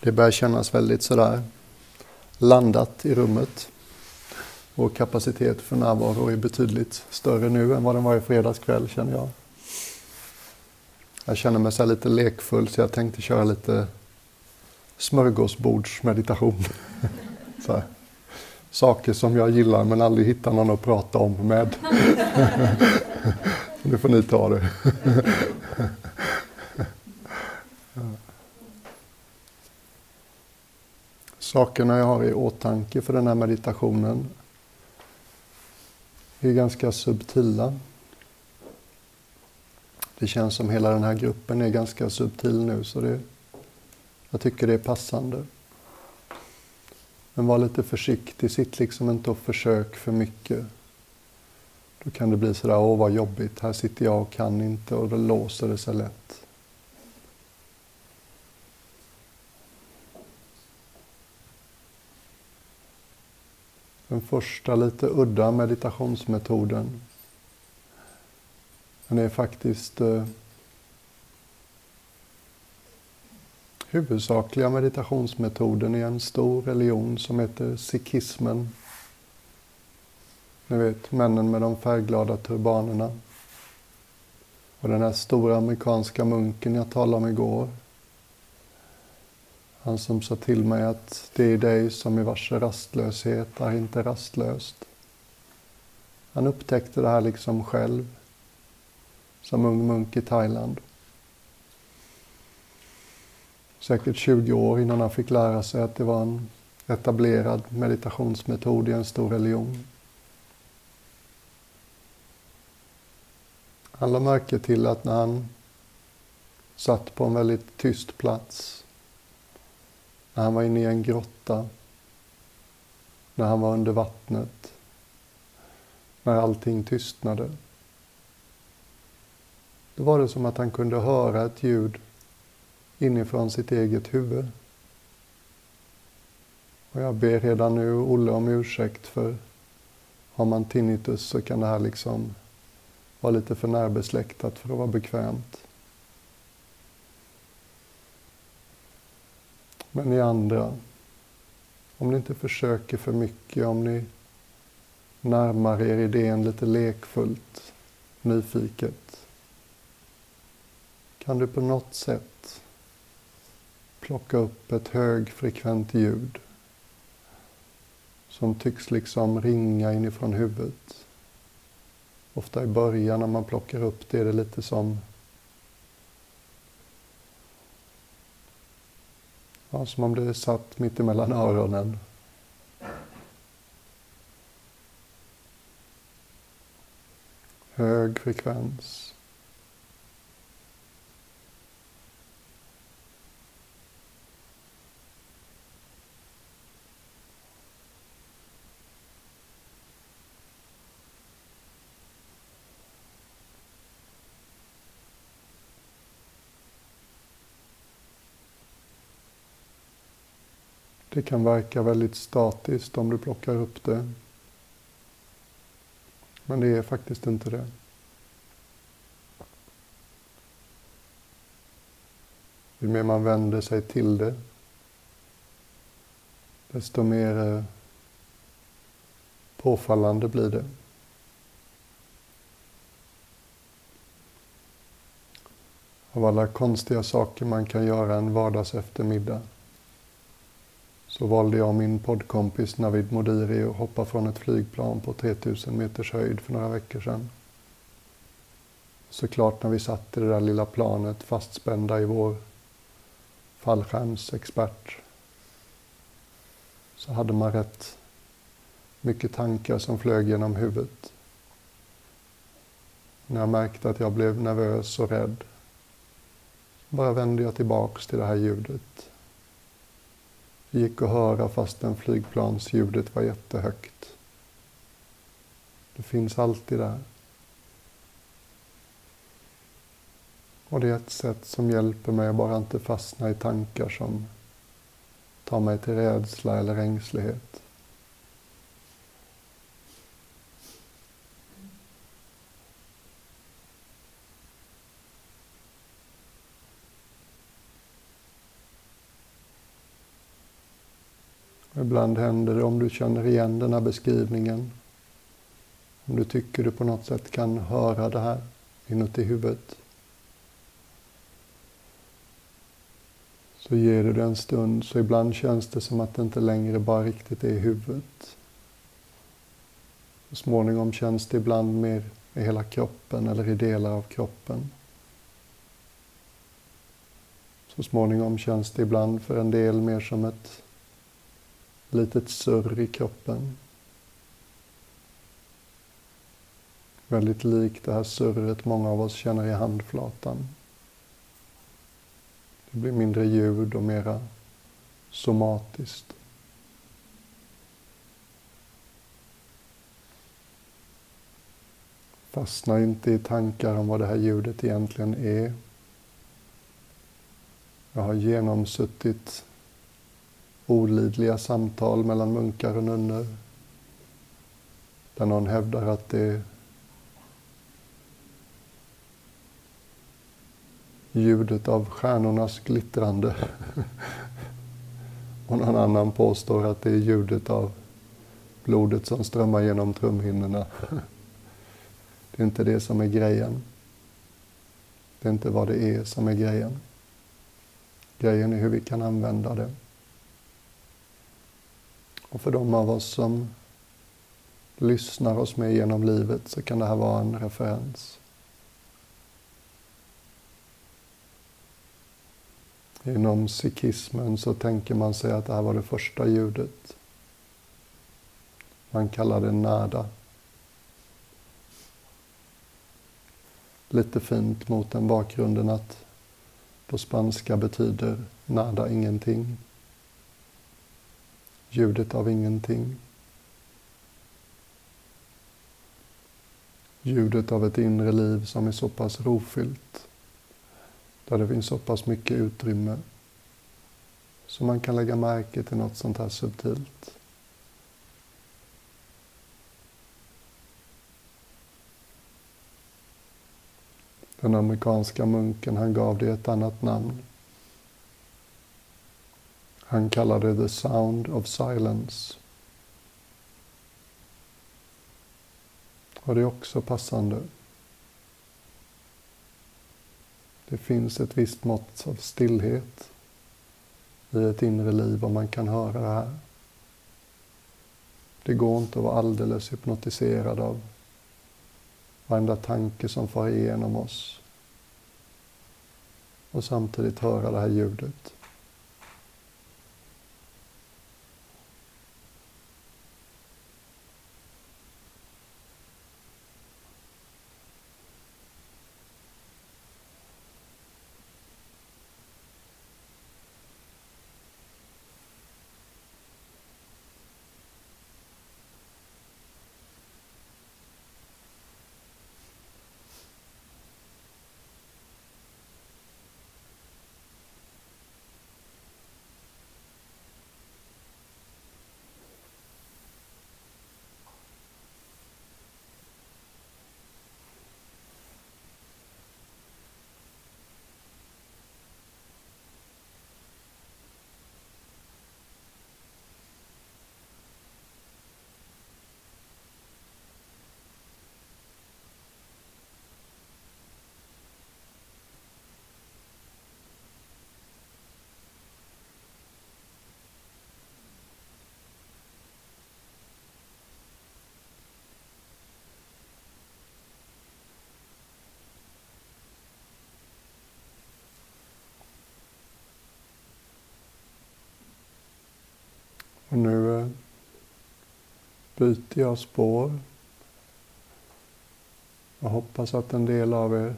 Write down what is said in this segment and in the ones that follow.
Det börjar kännas väldigt sådär landat i rummet. Vår kapacitet för närvaro är betydligt större nu än vad den var i fredags kväll känner jag. Jag känner mig så lite lekfull så jag tänkte köra lite smörgåsbordsmeditation. så här. Saker som jag gillar men aldrig hittar någon att prata om med. nu får ni ta det. Sakerna jag har i åtanke för den här meditationen är ganska subtila. Det känns som hela den här gruppen är ganska subtil nu så det, jag tycker det är passande. Men var lite försiktig, sitt liksom inte och försök för mycket. Då kan det bli sådär, åh vad jobbigt, här sitter jag och kan inte och då låser det sig lätt. Den första lite udda meditationsmetoden. Den är faktiskt eh, huvudsakliga meditationsmetoden i en stor religion som heter sikhismen. Ni vet, männen med de färgglada turbanerna. Och den här stora amerikanska munken jag talade om igår. Han som sa till mig att det är dig som i vars rastlöshet är inte rastlöst. Han upptäckte det här liksom själv, som ung munk i Thailand. Säkert 20 år innan han fick lära sig att det var en etablerad meditationsmetod i en stor religion. Han lade märke till att när han satt på en väldigt tyst plats när han var inne i en grotta, när han var under vattnet, när allting tystnade. Då var det som att han kunde höra ett ljud inifrån sitt eget huvud. Och jag ber redan nu Olle om ursäkt för har man tinnitus så kan det här liksom vara lite för närbesläktat för att vara bekvämt. Men ni andra, om ni inte försöker för mycket, om ni närmar er idén lite lekfullt, nyfiket, kan du på något sätt plocka upp ett högfrekvent ljud som tycks liksom ringa inifrån huvudet. Ofta i början när man plockar upp det är det lite som Ja, som om det satt mitt emellan öronen. Hög frekvens. Det kan verka väldigt statiskt om du plockar upp det. Men det är faktiskt inte det. Ju mer man vänder sig till det, desto mer eh, påfallande blir det. Av alla konstiga saker man kan göra en vardags eftermiddag så valde jag min poddkompis Navid Modiri att hoppa från ett flygplan på 3000 meters höjd för några veckor sedan. Såklart när vi satt i det där lilla planet fastspända i vår fallskärmsexpert så hade man rätt mycket tankar som flög genom huvudet. När jag märkte att jag blev nervös och rädd bara vände jag tillbaks till det här ljudet det gick att höra fastän flygplansljudet var jättehögt. Det finns alltid där. Och det är ett sätt som hjälper mig att bara inte fastna i tankar som tar mig till rädsla eller ängslighet. Ibland händer det om du känner igen den här beskrivningen. Om du tycker du på något sätt kan höra det här inuti huvudet. Så ger du det en stund, så ibland känns det som att det inte längre bara riktigt är i huvudet. Så småningom känns det ibland mer i hela kroppen eller i delar av kroppen. Så småningom känns det ibland för en del mer som ett litet surr i kroppen. Väldigt likt det här surret många av oss känner i handflatan. Det blir mindre ljud och mera somatiskt. Fastna inte i tankar om vad det här ljudet egentligen är. Jag har genomsuttit olidliga samtal mellan munkar och nunnor där någon hävdar att det är ljudet av stjärnornas glittrande och någon annan påstår att det är ljudet av blodet som strömmar genom trumhinnorna. Det är inte det som är grejen. Det är inte vad det är som är grejen. Grejen är hur vi kan använda det. Och för de av oss som lyssnar oss med genom livet så kan det här vara en referens. Inom sikhismen så tänker man sig att det här var det första ljudet. Man kallar det nada. Lite fint mot den bakgrunden att på spanska betyder nada ingenting. Ljudet av ingenting. Ljudet av ett inre liv som är så pass rofyllt. Där det finns så pass mycket utrymme. Så man kan lägga märke till något sånt här subtilt. Den amerikanska munken, han gav det ett annat namn. Han kallar det the sound of silence. Och det är också passande. Det finns ett visst mått av stillhet i ett inre liv om man kan höra det här. Det går inte att vara alldeles hypnotiserad av varenda tanke som far igenom oss och samtidigt höra det här ljudet. Byter jag spår. Jag hoppas att en del av er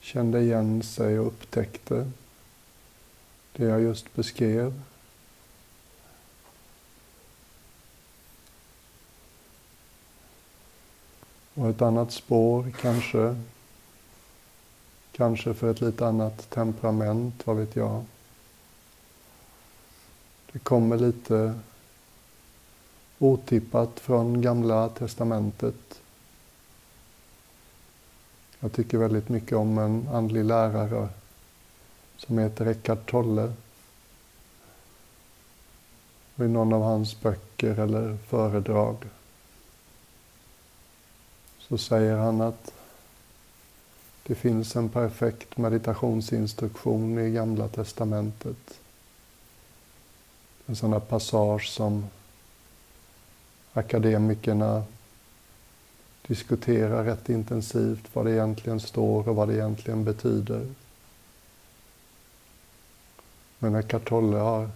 kände igen sig och upptäckte det jag just beskrev. Och ett annat spår kanske, kanske för ett lite annat temperament, vad vet jag. Det kommer lite otippat från Gamla Testamentet. Jag tycker väldigt mycket om en andlig lärare som heter Eckart Tolle. i någon av hans böcker eller föredrag så säger han att det finns en perfekt meditationsinstruktion i Gamla Testamentet. En sån där passage som akademikerna diskuterar rätt intensivt vad det egentligen står och vad det egentligen betyder. Men Eckart Tolle har,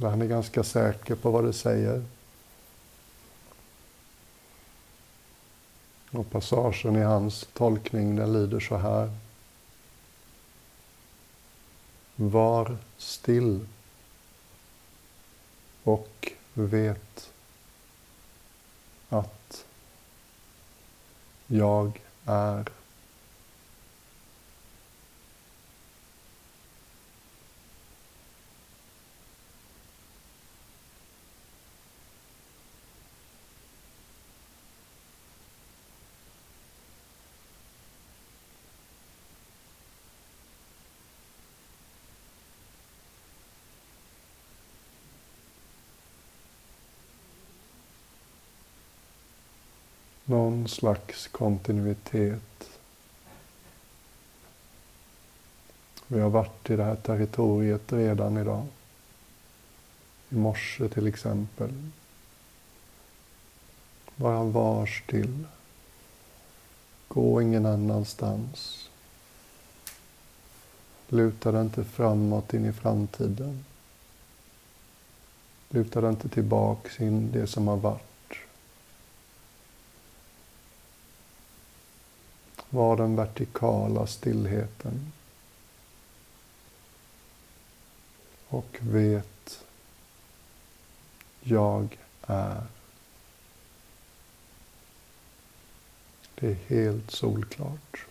han är ganska säker på vad det säger. Och passagen i hans tolkning den lyder så här. Var still och vet att jag är någon slags kontinuitet. Vi har varit i det här territoriet redan idag. I morse till exempel. Bara var still. Gå ingen annanstans. Luta dig inte framåt in i framtiden. Luta dig inte tillbaks in det som har varit. Var den vertikala stillheten. Och vet, jag är. Det är helt solklart.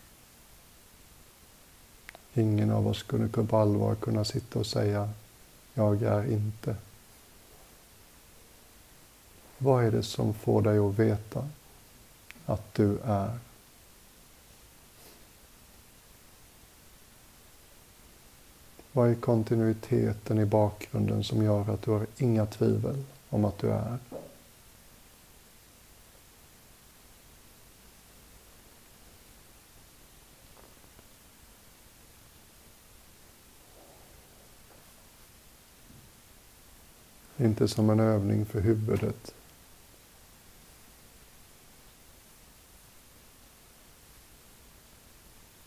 Ingen av oss skulle på allvar kunna sitta och säga, jag är inte. Vad är det som får dig att veta att du är? Vad är kontinuiteten i bakgrunden som gör att du har inga tvivel om att du är? Inte som en övning för huvudet.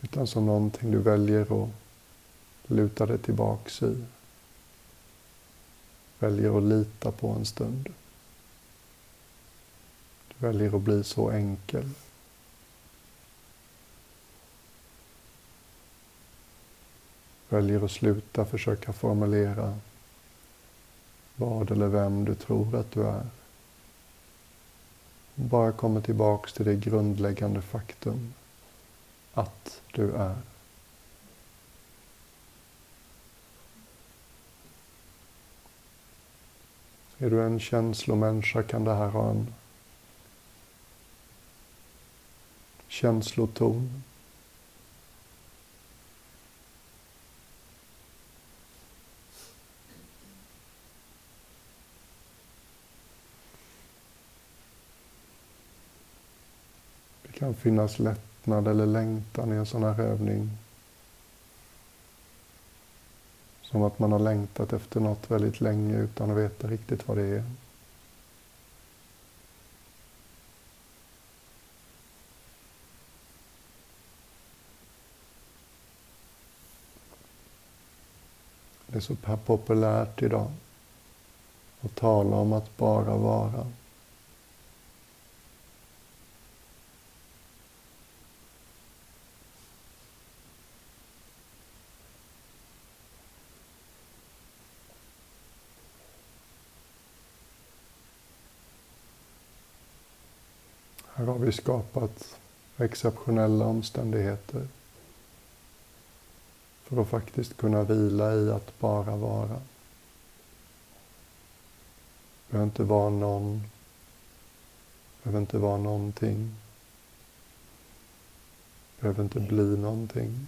Utan som någonting du väljer att luta dig tillbaks i. Väljer att lita på en stund. Du väljer att bli så enkel. Väljer att sluta försöka formulera vad eller vem du tror att du är. Bara kommer tillbaks till det grundläggande faktum att du är. Är du en känslomänniska kan det här ha en känsloton. Det kan finnas lättnad eller längtan i en sån här övning. Som att man har längtat efter något väldigt länge utan att veta riktigt vad det är. Det är så populärt idag att tala om att bara vara. Här har vi skapat exceptionella omständigheter för att faktiskt kunna vila i att bara vara. Behöver inte vara någon, behöver inte vara någonting. Behöver inte bli någonting.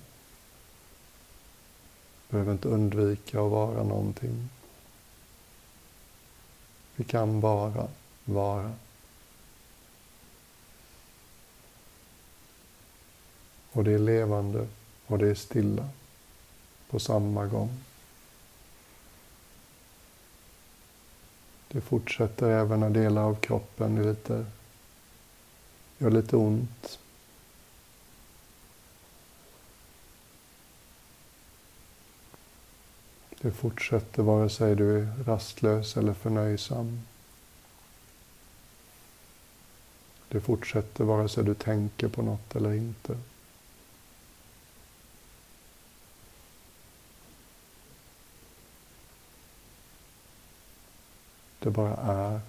Behöver inte undvika att vara någonting. Vi kan bara vara. Och det är levande och det är stilla på samma gång. Det fortsätter även när delar av kroppen är lite, gör lite ont. Det fortsätter vare sig du är rastlös eller förnöjsam. Det fortsätter vare sig du tänker på något eller inte. Det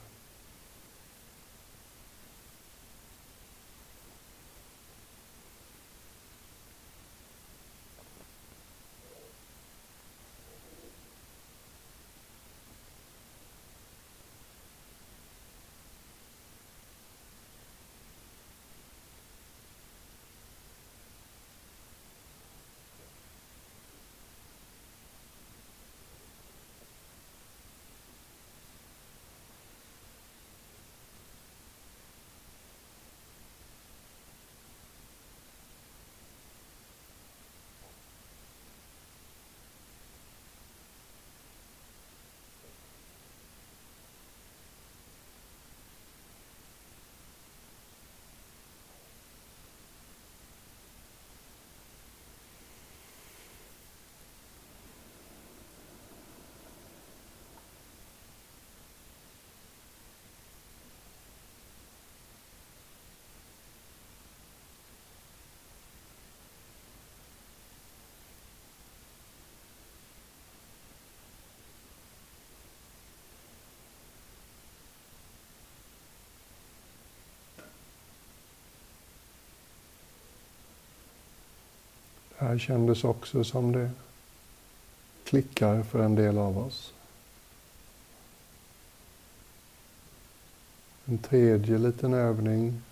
här kändes också som det klickar för en del av oss. En tredje liten övning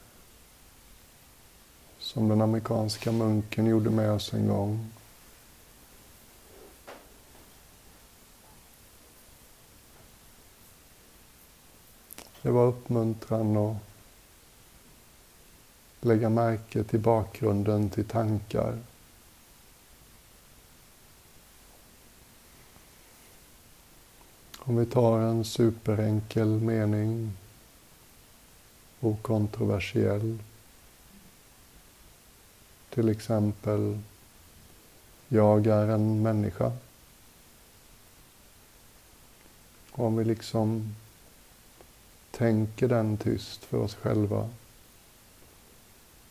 som den amerikanska munken gjorde med oss en gång. Det var uppmuntran att lägga märke till bakgrunden till tankar. Om vi tar en superenkel mening, okontroversiell. Till exempel, jag är en människa. Om vi liksom tänker den tyst för oss själva.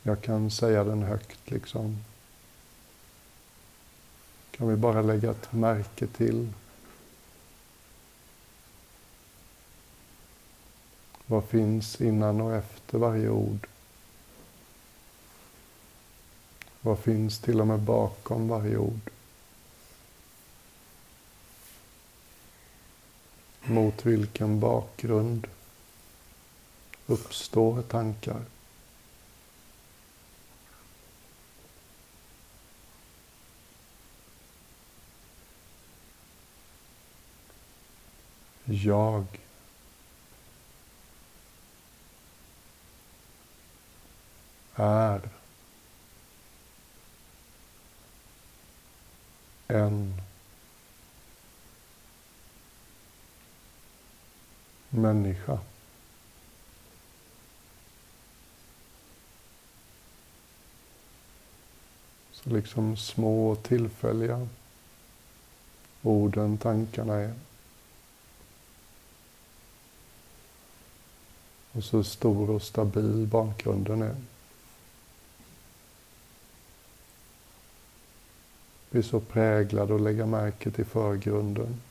Jag kan säga den högt liksom. Kan vi bara lägga ett märke till Vad finns innan och efter varje ord? Vad finns till och med bakom varje ord? Mot vilken bakgrund uppstår tankar? Jag är en människa. Så liksom små tillfälliga orden, tankarna är. Och så stor och stabil bakgrunden är. Bli så präglad och lägga märke till förgrunden.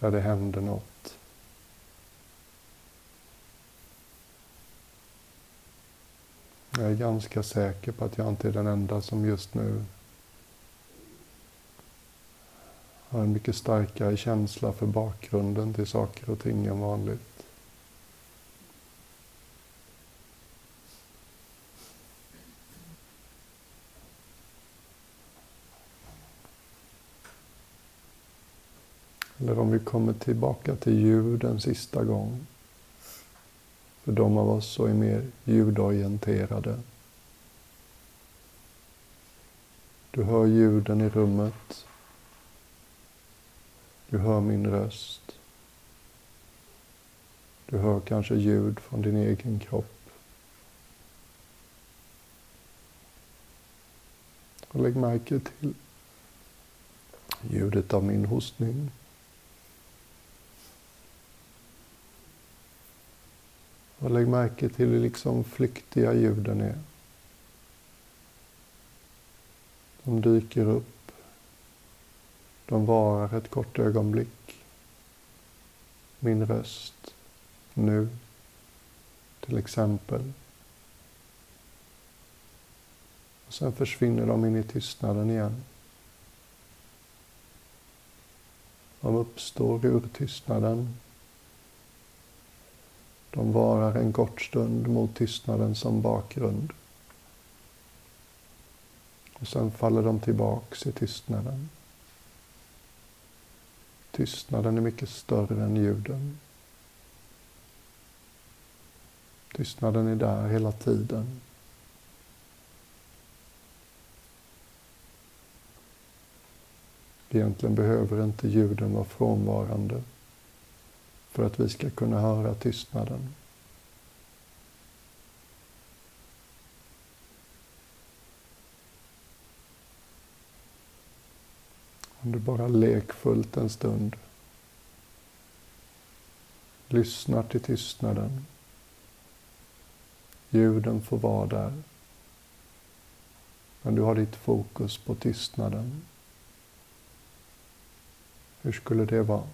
Där det händer något. Jag är ganska säker på att jag inte är den enda som just nu har en mycket starkare känsla för bakgrunden till saker och ting än vanligt. Eller om vi kommer tillbaka till ljud en sista gång. För de av oss som är mer ljudorienterade. Du hör ljuden i rummet. Du hör min röst. Du hör kanske ljud från din egen kropp. Och lägg märke till ljudet av min hostning. Och lägg märke till hur liksom flyktiga ljuden är. De dyker upp. De varar ett kort ögonblick. Min röst, nu, till exempel. Och sen försvinner de in i tystnaden igen. De uppstår ur tystnaden de varar en kort stund mot tystnaden som bakgrund. Och sen faller de tillbaks i tystnaden. Tystnaden är mycket större än ljuden. Tystnaden är där hela tiden. Egentligen behöver inte ljuden vara frånvarande för att vi ska kunna höra tystnaden. Om du bara lekfullt en stund lyssnar till tystnaden. Ljuden får vara där. Men du har ditt fokus på tystnaden. Hur skulle det vara?